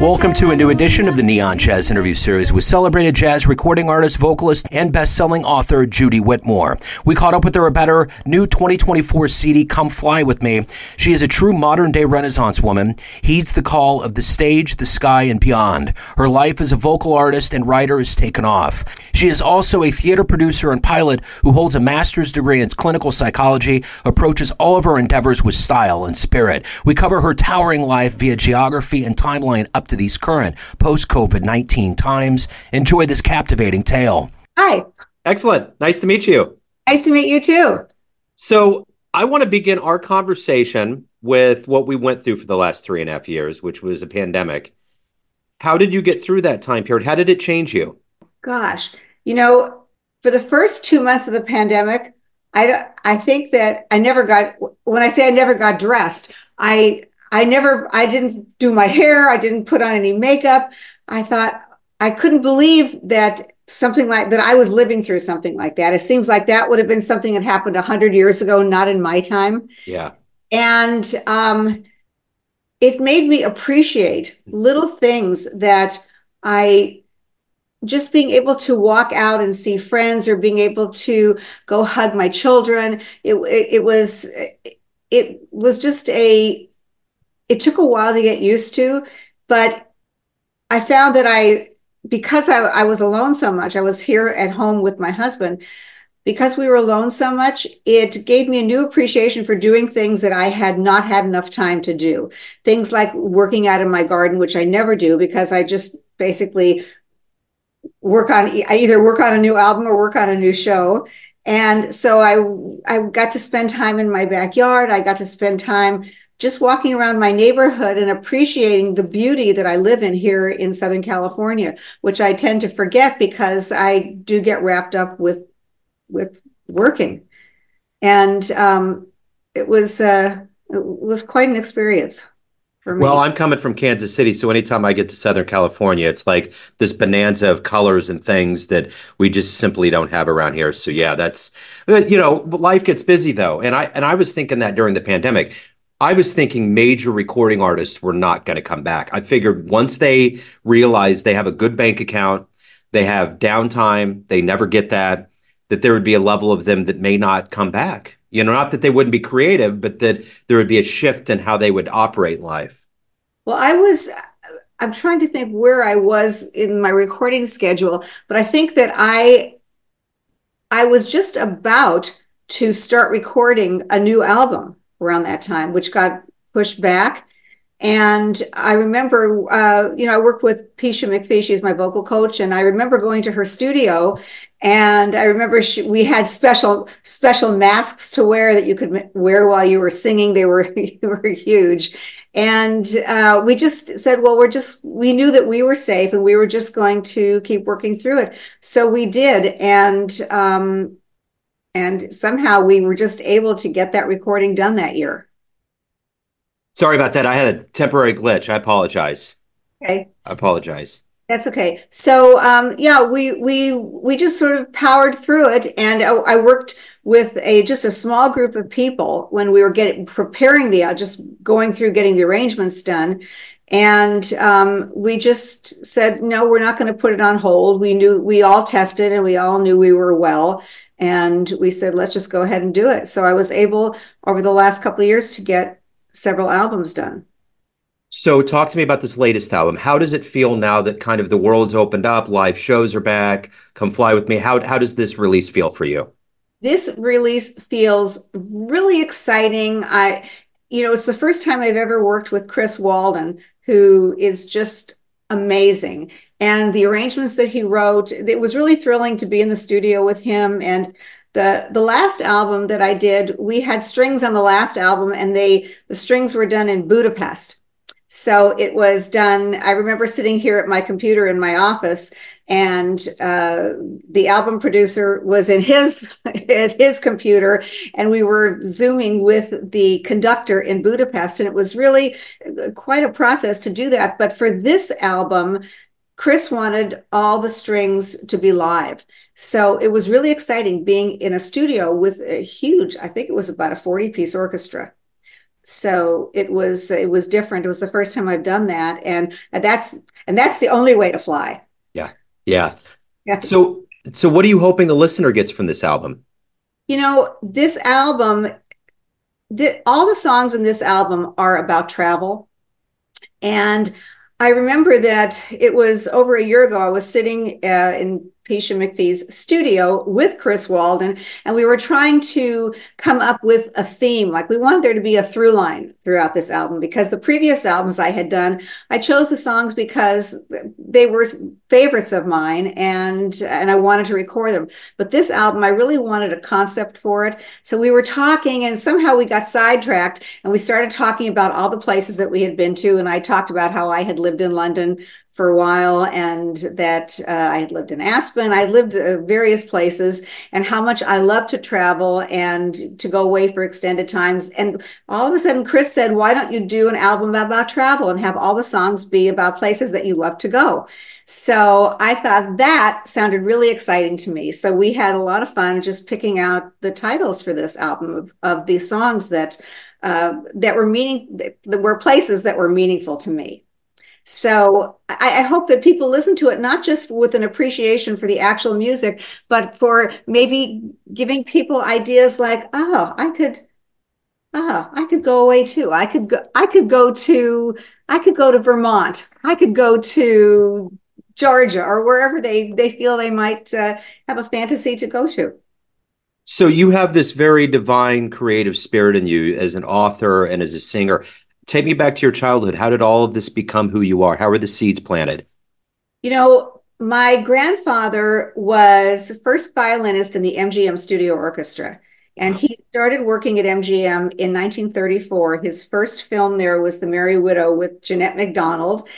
Welcome to a new edition of the Neon Jazz interview series with celebrated jazz recording artist, vocalist, and best-selling author Judy Whitmore. We caught up with her about her new 2024 CD, Come Fly With Me. She is a true modern-day renaissance woman, heeds the call of the stage, the sky, and beyond. Her life as a vocal artist and writer has taken off. She is also a theater producer and pilot who holds a master's degree in clinical psychology, approaches all of her endeavors with style and spirit. We cover her towering life via geography and timeline up to these current post COVID 19 times. Enjoy this captivating tale. Hi. Excellent. Nice to meet you. Nice to meet you too. So, I want to begin our conversation with what we went through for the last three and a half years, which was a pandemic. How did you get through that time period? How did it change you? Gosh, you know, for the first two months of the pandemic, I, I think that I never got, when I say I never got dressed, I I never, I didn't do my hair. I didn't put on any makeup. I thought I couldn't believe that something like that I was living through something like that. It seems like that would have been something that happened a hundred years ago, not in my time. Yeah. And um, it made me appreciate little things that I just being able to walk out and see friends or being able to go hug my children. It, it, it was, it was just a, it took a while to get used to, but I found that I, because I, I was alone so much, I was here at home with my husband. Because we were alone so much, it gave me a new appreciation for doing things that I had not had enough time to do. Things like working out in my garden, which I never do because I just basically work on, I either work on a new album or work on a new show. And so I, I got to spend time in my backyard. I got to spend time just walking around my neighborhood and appreciating the beauty that I live in here in Southern California, which I tend to forget because I do get wrapped up with with working. And um, it was uh, it was quite an experience. Well, I'm coming from Kansas City, so anytime I get to Southern California, it's like this bonanza of colors and things that we just simply don't have around here. So yeah, that's you know, life gets busy though, and I and I was thinking that during the pandemic I was thinking major recording artists were not going to come back. I figured once they realize they have a good bank account, they have downtime, they never get that, that there would be a level of them that may not come back. You know, not that they wouldn't be creative, but that there would be a shift in how they would operate life. Well, I was I'm trying to think where I was in my recording schedule, but I think that I I was just about to start recording a new album around that time, which got pushed back. And I remember, uh, you know, I worked with Peisha McPhee. She's my vocal coach, and I remember going to her studio. And I remember she, we had special special masks to wear that you could wear while you were singing. They were they were huge, and uh, we just said, well, we're just we knew that we were safe, and we were just going to keep working through it. So we did, and um, and somehow we were just able to get that recording done that year. Sorry about that. I had a temporary glitch. I apologize. Okay. I apologize. That's okay. So um, yeah, we we we just sort of powered through it, and I, I, worked with a just a small group of people when we were getting preparing the uh, just going through getting the arrangements done, and um, we just said no, we're not going to put it on hold. We knew we all tested, and we all knew we were well, and we said, let's just go ahead and do it. So I was able over the last couple of years to get several albums done. So talk to me about this latest album. How does it feel now that kind of the world's opened up, live shows are back, come fly with me? How, how does this release feel for you? This release feels really exciting. I, you know, it's the first time I've ever worked with Chris Walden, who is just amazing and the arrangements that he wrote it was really thrilling to be in the studio with him. And the the last album that I did we had strings on the last album and they the strings were done in Budapest. So it was done I remember sitting here at my computer in my office and uh, the album producer was in his at his computer and we were zooming with the conductor in budapest. And it was really quite a process to do that. But for this album Chris wanted all the strings to be live. So it was really exciting being in a studio with a huge, I think it was about a 40 piece orchestra. So it was it was different. It was the first time I've done that, and that's and that's the only way to fly. Yeah, yeah. yeah. So so what are you hoping the listener gets from this album? You know, this album, the, all the songs in this album are about travel, and I remember that it was over a year ago. I was sitting uh, in Peisha McPhee's studio with Chris Walden, and we were trying to come up with a theme. Like we wanted there to be a through line throughout this album because the previous albums I had done, I chose the songs because they were favorites of mine, and and I wanted to record them. But this album, I really wanted a concept for it. So we were talking, and somehow we got sidetracked, and we started talking about all the places that we had been to, and I talked about how I had lived in London for a while and that uh, I had lived in Aspen. I lived uh, various places and how much I love to travel and to go away for extended times. And all of a sudden, Chris said, Why don't you do an album about travel and have all the songs be about places that you love to go? So I thought that sounded really exciting to me. So we had a lot of fun just picking out the titles for this album of, of these songs that uh, that were meaning that were places that were meaningful to me. So I, I, hope that people listen to it, not just with an appreciation for the actual music, but for maybe giving people ideas like, oh, I could, oh, I could go away too. I could go, I could go to, I could go to Vermont. I could go to Georgia or wherever they, they feel they might uh, have a fantasy to go to. So you have this very divine creative spirit in you as an author and as a singer take me back to your childhood. How did all of this become who you are? How were the seeds planted? You know, my grandfather was first violinist in the MGM Studio Orchestra. And he started working at MGM in 1934. His first film there was The Merry Widow with Jeanette MacDonald.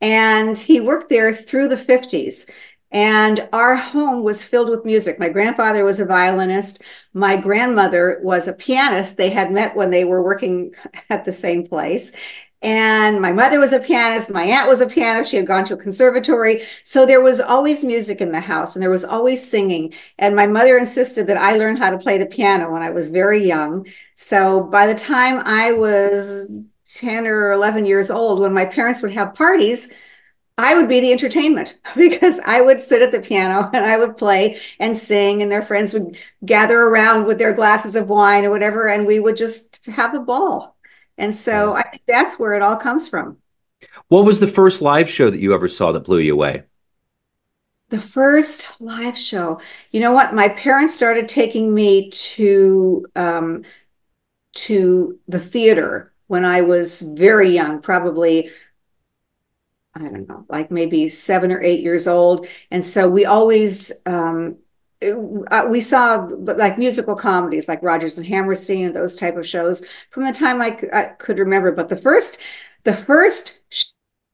And he worked there through the 50s. And our home was filled with music. My grandfather was a violinist. My grandmother was a pianist. They had met when they were working at the same place. And my mother was a pianist. My aunt was a pianist. She had gone to a conservatory. So there was always music in the house and there was always singing. And my mother insisted that I learn how to play the piano when I was very young. So by the time I was 10 or 11 years old, when my parents would have parties, I would be the entertainment because I would sit at the piano and I would play and sing, and their friends would gather around with their glasses of wine or whatever, and we would just have a ball. And so I think that's where it all comes from. What was the first live show that you ever saw that blew you away? The first live show, you know what? My parents started taking me to um, to the theater when I was very young, probably I don't know, like maybe seven or eight years old. And so we always, um, uh, we saw like musical comedies like Rodgers and Hammerstein and those type of shows from the time I, I could remember. But the first, the first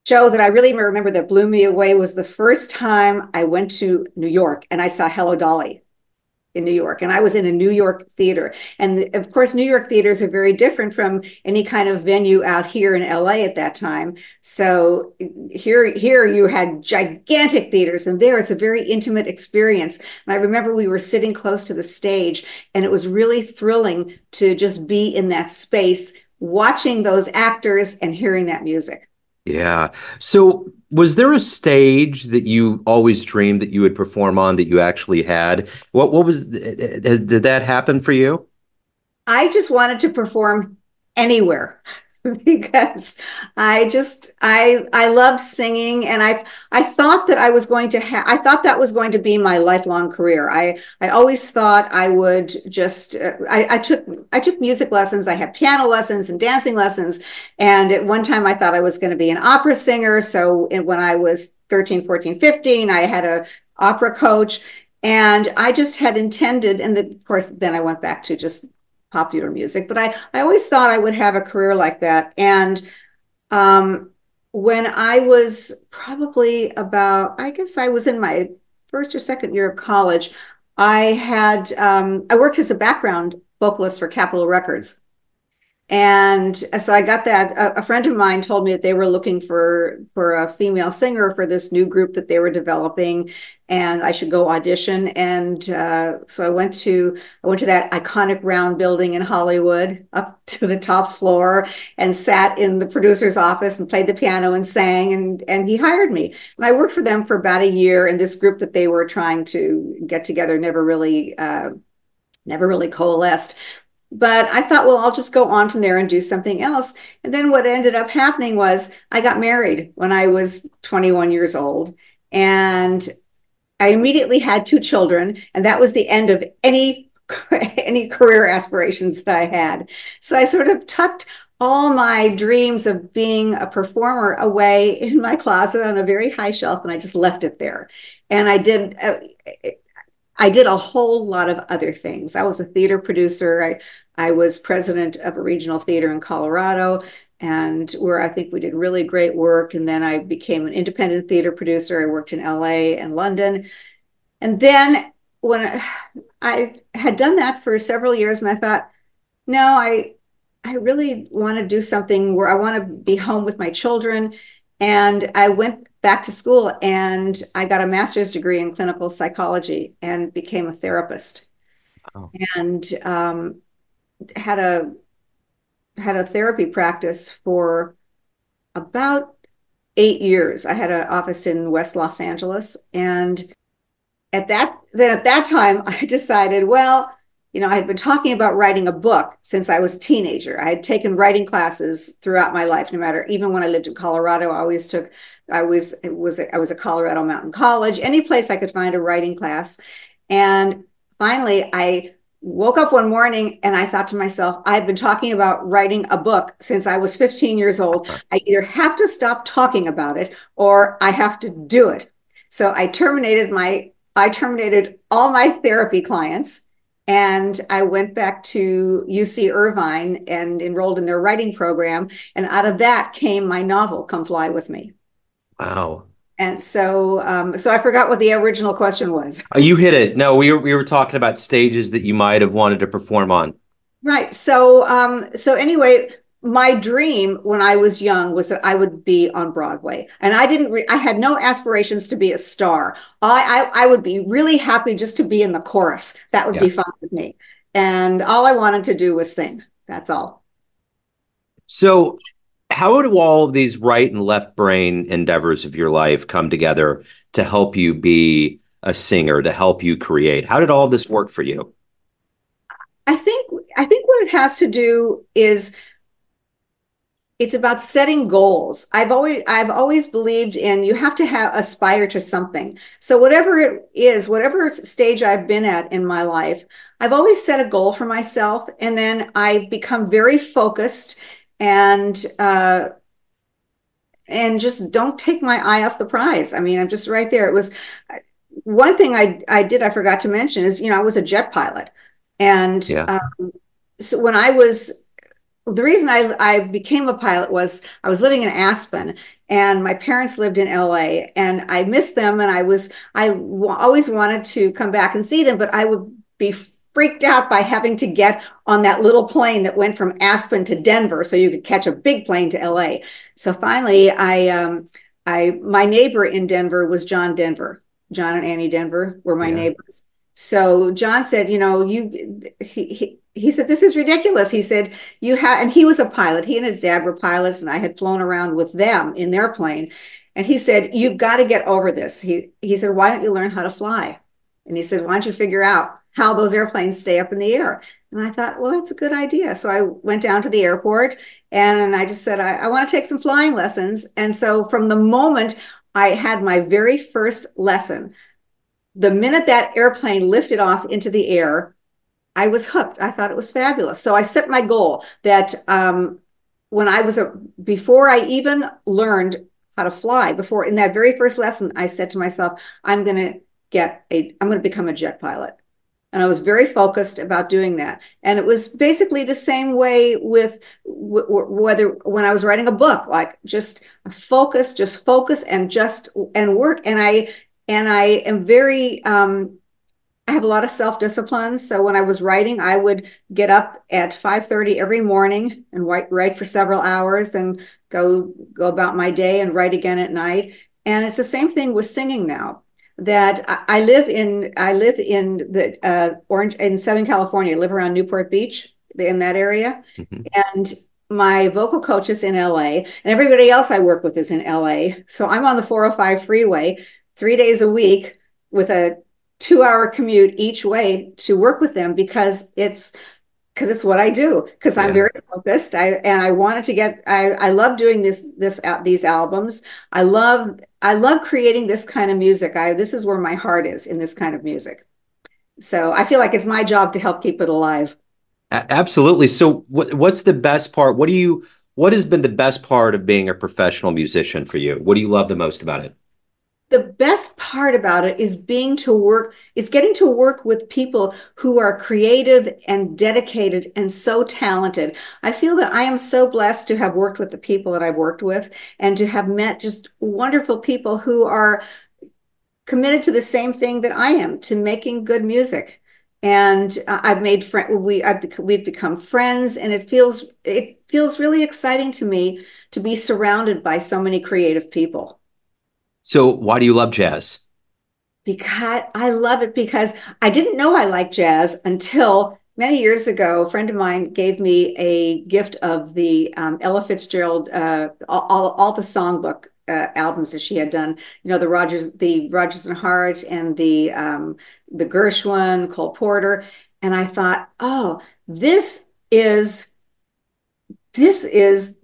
show that I really remember that blew me away was the first time I went to New York and I saw Hello Dolly in New York. And I was in a New York theater. And of course, New York theaters are very different from any kind of venue out here in LA at that time. So here, here you had gigantic theaters, and there it's a very intimate experience. And I remember we were sitting close to the stage, and it was really thrilling to just be in that space, watching those actors and hearing that music. Yeah. So was there a stage that you always dreamed that you would perform on that you actually had? What what was eh, eh, eh, did that happen for you? I just wanted to perform anywhere. because I just I I loved singing and I I thought that I was going to have I thought that was going to be my lifelong career. I I always thought I would just uh, I, I took I took music lessons. I had piano lessons and dancing lessons. And at one time I thought I was going to be an opera singer. So when I was 13, 14, 15, I had a opera coach and I just had intended, and the, of course, then I went back to just popular music, but I, I always thought I would have a career like that. And um, when I was probably about, I guess I was in my first or second year of college, I had, um, I worked as a background vocalist for Capitol Records. And so I got that. A, a, friend of mine told me that they were looking for for a female singer for this new group that they were developing, and I should go audition. And uh, so I went to I went to that iconic round building in Hollywood, up to the top floor, and sat in the producer's office and played the piano and sang. And and he hired me. And I worked for them for about a year. And this group that they were trying to get together never really. Uh, never really coalesced. But I thought, well, I'll just go on from there and do something else. And then what ended up happening was I got married when I was 21 years old. And I immediately had two children. And that was the end of any any career aspirations that I had. So I sort of tucked all my dreams of being a performer away in my closet on a very high shelf and I just left it there. And I did uh, I did a whole lot of other things. I was a theater producer. I I was president of a regional theater in Colorado, and where I think we did really great work. And then I became an independent theater producer. I worked in LA and London. And then when I, had done that for several years, and I thought, no, I I really want to do something where I want to be home with my children. And I went back to school and I got a master's degree in clinical psychology and became a therapist. Oh. And um, had a had a therapy practice for about eight years. I had an office in West Los Angeles, and at that then at that time, I decided, well, you know, I had been talking about writing a book since I was a teenager. I had taken writing classes throughout my life, no matter even when I lived in Colorado. I always took. I was it was I was at Colorado Mountain College, any place I could find a writing class, and finally I woke up one morning and I thought to myself, I've been talking about writing a book since I was 15 years old. I either have to stop talking about it or I have to do it. So I terminated my I terminated all my therapy clients and I went back to UC Irvine and enrolled in their writing program and out of that came my novel Come Fly with Me. Wow. And so, um, so I forgot what the original question was. Oh, you hit it. No, we were we were talking about stages that you might have wanted to perform on. Right. So, um, so anyway, my dream when I was young was that I would be on Broadway, and I didn't. Re- I had no aspirations to be a star. I, I, I would be really happy just to be in the chorus. That would yeah. be fun with me. And all I wanted to do was sing. That's all. So how do all of these right and left brain endeavors of your life come together to help you be a singer, to help you create? How did all this work for you? I think I think what it has to do is it's about setting goals. I've always I've always believed in you have to have aspire to something. So whatever it is, whatever stage I've been at in my life, I've always set a goal for myself and then I become very focused and uh, and just don't take my eye off the prize. I mean, I'm just right there. It was one thing I I did I forgot to mention is you know I was a jet pilot, and yeah. um, so when I was the reason I I became a pilot was I was living in Aspen and my parents lived in LA and I missed them and I was I w- always wanted to come back and see them, but I would be freaked out by having to get on that little plane that went from Aspen to Denver so you could catch a big plane to LA. So finally I um I my neighbor in Denver was John Denver. John and Annie Denver were my yeah. neighbors. So John said, you know, you he, he he said this is ridiculous. He said you have and he was a pilot. He and his dad were pilots and I had flown around with them in their plane. And he said, You've got to get over this. He he said, Why don't you learn how to fly? And he said, Why don't you figure out how those airplanes stay up in the air. And I thought, well, that's a good idea. So I went down to the airport and I just said, I, I want to take some flying lessons. And so from the moment I had my very first lesson, the minute that airplane lifted off into the air, I was hooked. I thought it was fabulous. So I set my goal that um, when I was a, before I even learned how to fly, before in that very first lesson, I said to myself, I'm going to get a, I'm going to become a jet pilot. And I was very focused about doing that. And it was basically the same way with w- whether when I was writing a book, like just focus, just focus and just and work. And I and I am very um, I have a lot of self-discipline. So when I was writing, I would get up at 5:30 every morning and write, write for several hours and go go about my day and write again at night. And it's the same thing with singing now. That I, I live in I live in the uh, Orange in Southern California. I live around Newport Beach in that area, mm-hmm. and my vocal coach is in LA, and everybody else I work with is in LA. So I'm on the 405 freeway three days a week with a two hour commute each way to work with them because it's because it's what I do because I'm very focused. I and I wanted to get I I love doing this this these albums. I love I love creating this kind of music. I this is where my heart is in this kind of music. So I feel like it's my job to help keep it alive. Absolutely. So what what's the best part? What do you what has been the best part of being a professional musician for you? What do you love the most about it the best part about it is being to work is getting to work with people who are creative and dedicated and so talented. I feel that i am so blessed to have worked with the people that i've worked with and to have met just wonderful people who are committed to the same thing that i am to making good music. And i've made friend we I've, we've become friends and it feels it feels really exciting to me to be surrounded by so many creative people so, why do you love jazz? Because I love it because I didn't know I liked jazz until many years ago. A friend of mine gave me a gift of the um, Ella Fitzgerald, uh, all, all the songbook uh, albums that she had done. You know, the Rodgers, the Rodgers and Hart, and the um, the Gershwin, Cole Porter, and I thought, oh, this is this is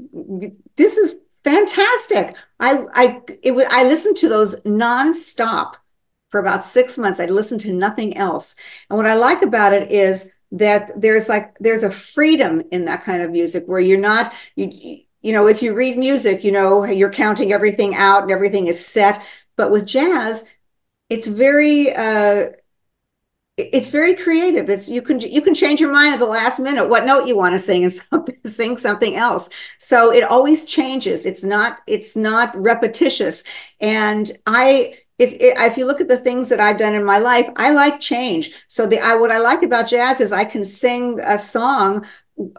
this is fantastic. I I it I listened to those nonstop for about six months. I listened to nothing else. And what I like about it is that there's like there's a freedom in that kind of music where you're not you you know if you read music you know you're counting everything out and everything is set but with jazz it's very uh it's very creative. It's you can you can change your mind at the last minute what note you want to sing and something, sing something else. So it always changes. It's not it's not repetitious. And I if if you look at the things that I've done in my life, I like change. So the I what I like about jazz is I can sing a song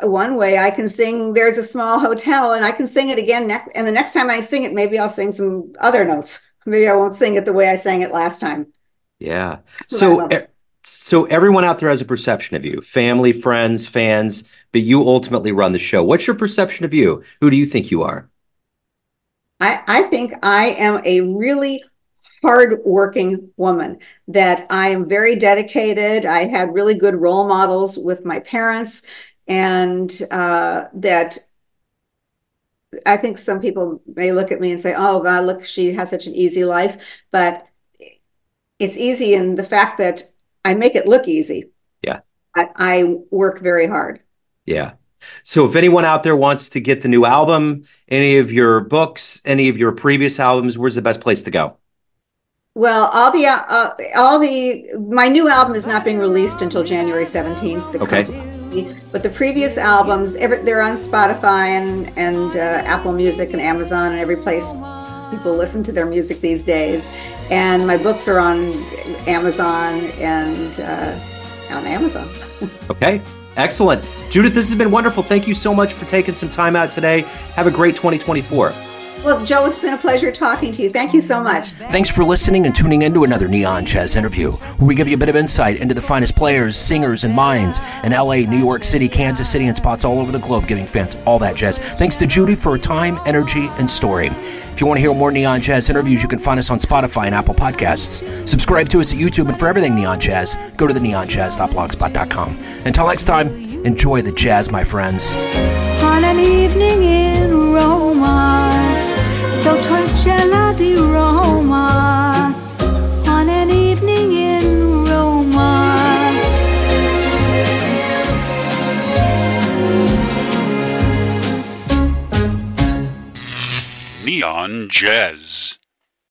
one way I can sing there's a small hotel and I can sing it again next and the next time I sing it maybe I'll sing some other notes. Maybe I won't sing it the way I sang it last time. Yeah. So so everyone out there has a perception of you. Family friends fans but you ultimately run the show. What's your perception of you? Who do you think you are? I, I think i am a really hardworking woman that i am very dedicated. I had really good role models with my parents and uh, that i think some people may look at me and say oh god look she has such an easy life. But it's easy in the fact that I make it look easy. Yeah. I, I work very hard. Yeah. So if anyone out there wants to get the new album, any of your books, any of your previous albums, where's the best place to go? Well, all the uh, all the my new album is not being released until January 17th. okay. Company, but the previous albums, every, they're on Spotify and and uh, Apple Music and Amazon and every place people listen to their music these days. And my books are on Amazon and uh, on Amazon. okay, excellent. Judith, this has been wonderful. Thank you so much for taking some time out today. Have a great 2024. Well, Joe, it's been a pleasure talking to you. Thank you so much. Thanks for listening and tuning in to another Neon Jazz interview, where we give you a bit of insight into the finest players, singers, and minds in LA, New York City, Kansas City, and spots all over the globe, giving fans all that jazz. Thanks to Judy for her time, energy, and story. If you want to hear more Neon Jazz interviews, you can find us on Spotify and Apple Podcasts. Subscribe to us at YouTube, and for everything Neon Jazz, go to the neonjazz.blogspot.com. Until next time, enjoy the jazz, my friends. On an evening in Roma di Roma on an evening in Roma. Neon Jazz.